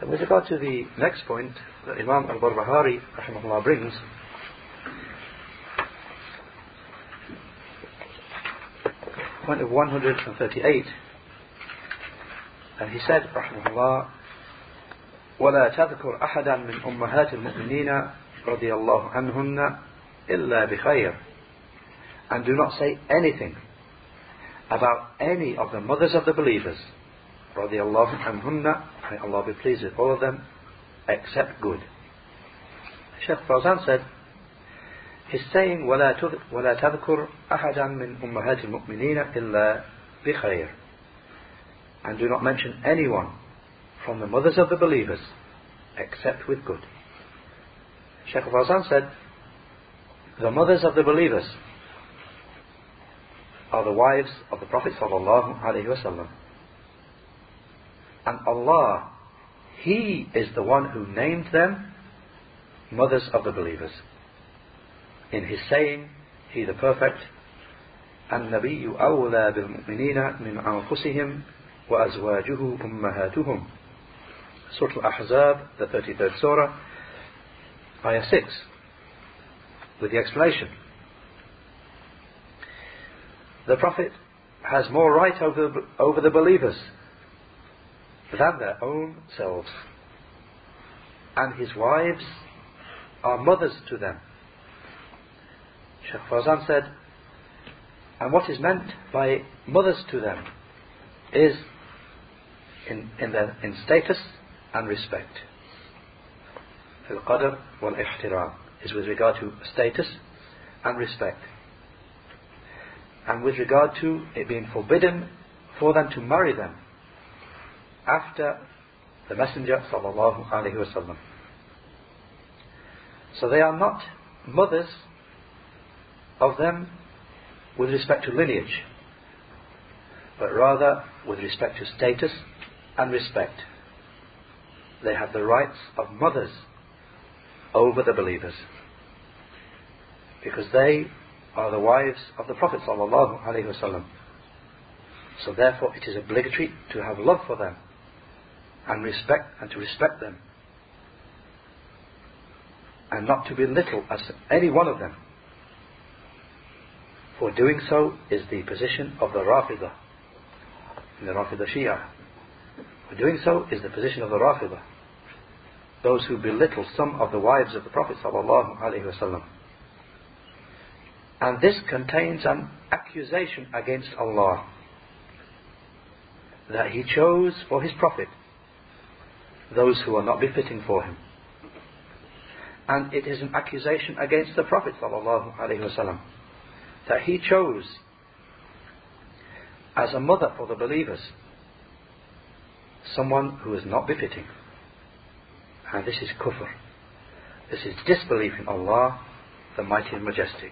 And with regard to the next point that Imam al-Barbahari rahimahullah brings, point of 138, and he said rahimahullah, ولا تذكر أحدا من أمهات المؤمنين رضي الله عنهن إلا بخير and do not say anything about any of the mothers of the believers رضي الله عنهن may Allah be pleased with all of them except good Sheikh Fawzan said he's saying ولا ولا تذكر أحدا من أمهات المؤمنين إلا بخير and do not mention anyone from the mothers of the believers except with good Sheikh Fawzan said the mothers of the believers are the wives of the Prophet sallallahu alaihi wasallam. And Allah, He is the one who named them mothers of the believers. In His saying, He the Perfect, النبي أولى بالمؤمنين من أنفسهم وأزواجه أمهاتهم Surah Al-Ahzab, the 33rd Surah, Ayah 6, with the explanation. The Prophet has more right over, over the believers than their own selves. And his wives are mothers to them. Sheikh Fawzan said, and what is meant by mothers to them is in, in, their, in status and respect. القدر والاحترام is with regard to status and respect and with regard to it being forbidden for them to marry them after the Messenger sallallahu alaihi wasallam. So they are not mothers of them with respect to lineage, but rather with respect to status and respect. They have the rights of mothers over the believers because they are the wives of the Prophet ﷺ. So therefore it is obligatory to have love for them and respect and to respect them and not to belittle as any one of them. For doing so is the position of the Rafidah, in the Rafidah Shia. For doing so is the position of the Rafidah, those who belittle some of the wives of the Prophet. And this contains an accusation against Allah that He chose for His Prophet those who are not befitting for Him. And it is an accusation against the Prophet ﷺ that he chose as a mother for the believers someone who is not befitting. And this is kufr. This is disbelief in Allah, the Mighty and Majestic.